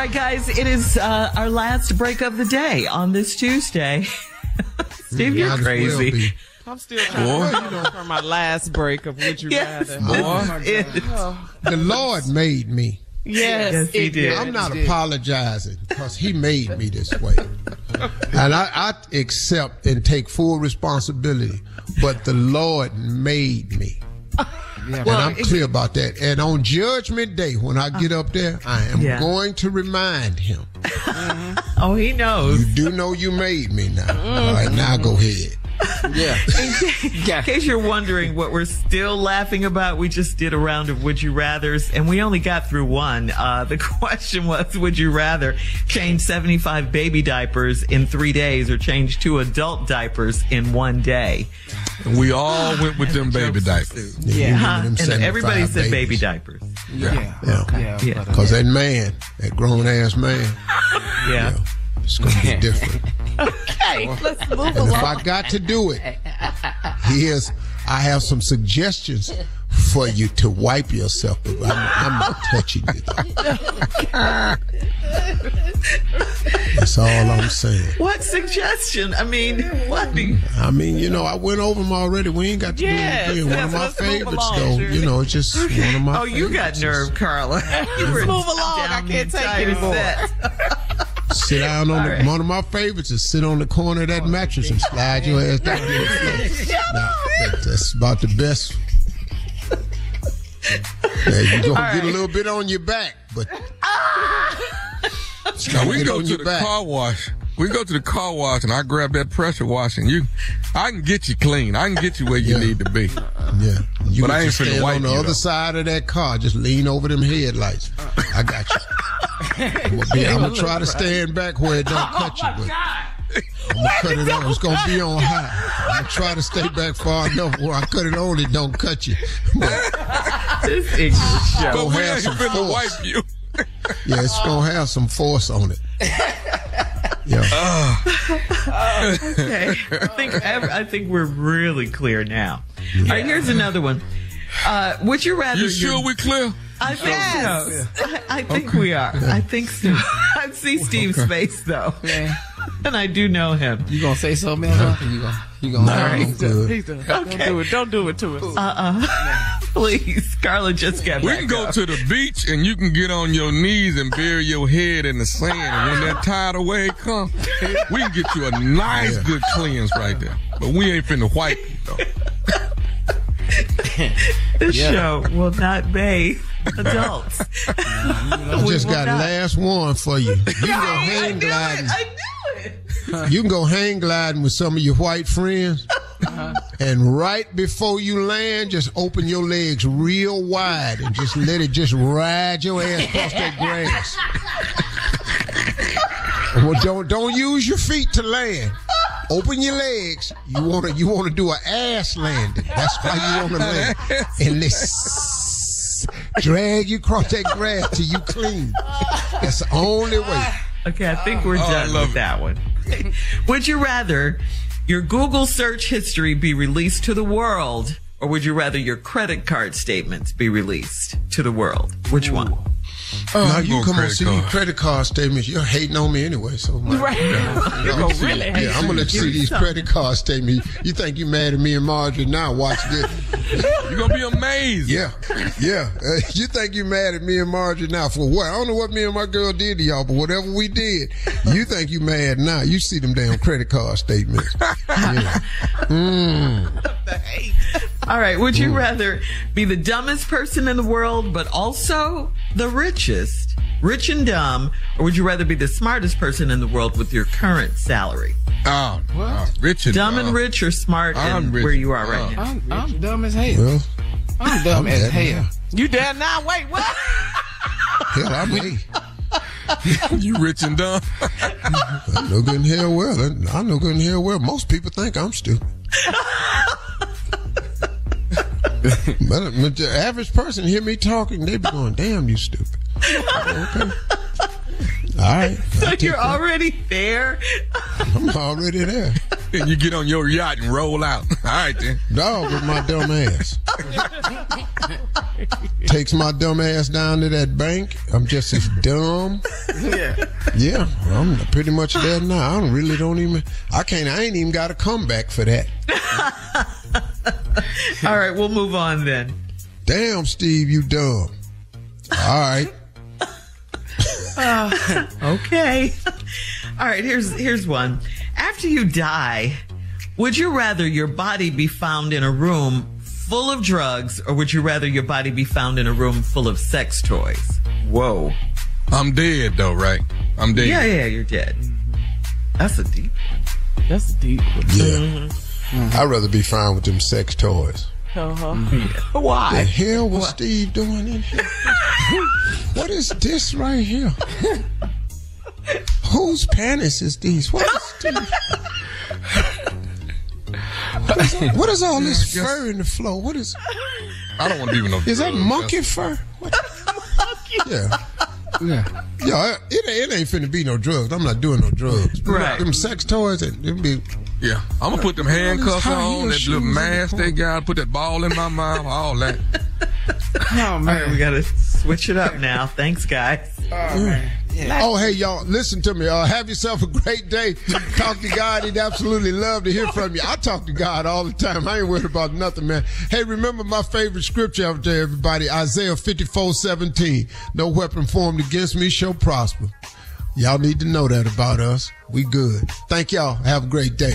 All right, guys, it is uh, our last break of the day on this Tuesday. Steve, you're Might as well crazy. I'm still trying to you know, for my last break of Would You Yes, Rather. Oh, my is God. it. Oh, The Lord made me. yes, Yes, he did. I'm not did. apologizing because He made me this way. And I, I accept and take full responsibility. But the Lord made me. And I'm clear about that. And on Judgment Day, when I get up there, I am Yeah. going to remind Him. Oh, he knows. You do know you made me now. All right, now go ahead. Yeah. In case you're wondering what we're still laughing about, we just did a round of Would You Rathers and we only got through one. Uh, the question was, would you rather change 75 baby diapers in three days or change two adult diapers in one day? And we all went with them baby diapers. Yeah. Huh? And everybody said baby diapers. Yeah. Yeah. Yeah. Yeah. but, uh, Because that man, that grown ass man, Yeah. it's going to be different. Okay, let's move And if I got to do it, here's I have some suggestions for you to wipe yourself. I'm, I'm not touching you. That's all I'm saying. What suggestion? I mean, what? do you- I mean, you know, I went over them already. We ain't got to Yes, do it again. One of my favorites, along, though. Shirley. You know, it's just one of my. Oh, you got nerve, Carla. You were move along. I can't take entire anymore. set. Sit down on the, right. one of my favorites is sit on the corner of that mattress and slide your ass down to the. Now, that's about the best. Yeah, you gonna All get a little bit on your back, but it's Now we go to your the back. car wash. We go to the car wash and I grab that pressure wash and you, I can get you clean. I can get you where you Yeah. need to be. Yeah, you But I ain't just finna stand wipe on the you, other though. side of that car. Just lean over them headlights. I got you. I'm gonna, be- I'm gonna try to stand back where it don't cut you, but I'm gonna cut it on. It's gonna be on high. I'm gonna try to stay back far enough where I cut it on. It don't cut you. But This English show. But we have ain't some finna force. wipe you. yeah, it's gonna have some force on it. Yeah. Okay. I think ev- I think we're really clear now. All right, here's another one. Uh, would you rather? You sure we're clear? I think so. I, I think we are. I think so. I see Steve's face though, Yeah. and I do know him. You gonna say something else? Or you gonna you gonna? Nah, I'm good. He's done. Don't do it. Don't do it to us. Uh-uh. Please, Carla just got We can go up. to the beach and you can get on your knees and bury your head in the sand. And when that tidal wave comes, we can get you a nice good cleanse right there. But we ain't finna wipe you though. This show will not bathe adults. I just got last one for you. You can go hang gliding. I knew it. You can go hang gliding with some of your white friends. Uh-huh. And right before you land, just open your legs real wide and just let it just ride your ass across that grass. well, don't don't use your feet to land. Open your legs. You want to you want to do an ass landing. That's why you want to land. And let's drag you across that grass till you clean. That's the only way. Okay, I think we're Oh, done love with it. that one. would you rather your Google search history be released to the world, or would you rather your credit card statements be released to the world? Which one? Oh, now I'm you come on see card. your credit card statements. You're hating on me anyway, so right. You're gonna really hate Yeah, I'm gonna let you see these credit card statements. You think you mad at me and Marjorie now? Watch this. You're gonna be amazed. Yeah, yeah. Uh, you think you're mad at me and Marjorie now for what? I don't know what me and my girl did to y'all, but whatever we did, you think you mad now? You see them damn credit card statements. Yeah. All right. Would you rather be the dumbest person in the world, but also the richest, rich and dumb, or would you rather be the smartest person in the world with your current salary? Oh, uh, Richard. Dumb uh, and rich or smart I'm and rich. where you are right Uh, now? I'm, I'm dumb as hell. Well, I'm dumb I'm as dead hell. now. You dead now? Wait, what? hell, I'm hey, You rich and dumb. I know good and hell well. I know good and hell well. Most people think I'm stupid. but, but the average person hear me talking, they be going, "Damn, you stupid." Okay. All right. So I'll you're that. already there. I'm already there. then you get on your yacht and roll out. All right then. Dog with my dumb ass. Takes my dumb ass down to that bank. I'm just as dumb. Yeah. Yeah, I'm pretty much there now. I don't really don't even. I can't. I ain't even got a comeback for that. All right, we'll move on then. Damn, Steve, you dumb. All right. Okay. All right, here's here's one. After you die, would you rather your body be found in a room full of drugs or would you rather your body be found in a room full of sex toys? Whoa. I'm dead though, right? I'm dead. Yeah, yeah, you're dead. That's a deep. That's a deep. Yeah. Mm-hmm. I'd rather be fine with them sex toys. Uh-huh. The Why? The hell was Steve doing in here? what is this right here? Whose panties is these? What is Steve? What is, what is all this fur in the floor? What is? I don't want to be with no. Is that drugs. monkey fur? What? Yeah. Yeah. Yeah, it, it ain't finna be no drugs. I'm not doing no drugs. Right. Them sex toys, it, it be. Yeah, I'm gonna put them handcuffs on, that little in mask they corner. got, put that ball in my mouth, all that. Oh All right, man. we got to switch it up now. Thanks, guys. Oh man. Yeah. Oh, hey, y'all, listen to me. Uh, have yourself a great day. Talk to God. He'd absolutely love to hear from you. I talk to God all the time. I ain't worried about nothing, man. Hey, remember my favorite scripture out there, everybody Isaiah 54 17. No weapon formed against me shall prosper. Y'all need to know that about us. We good. Thank y'all. Have a great day.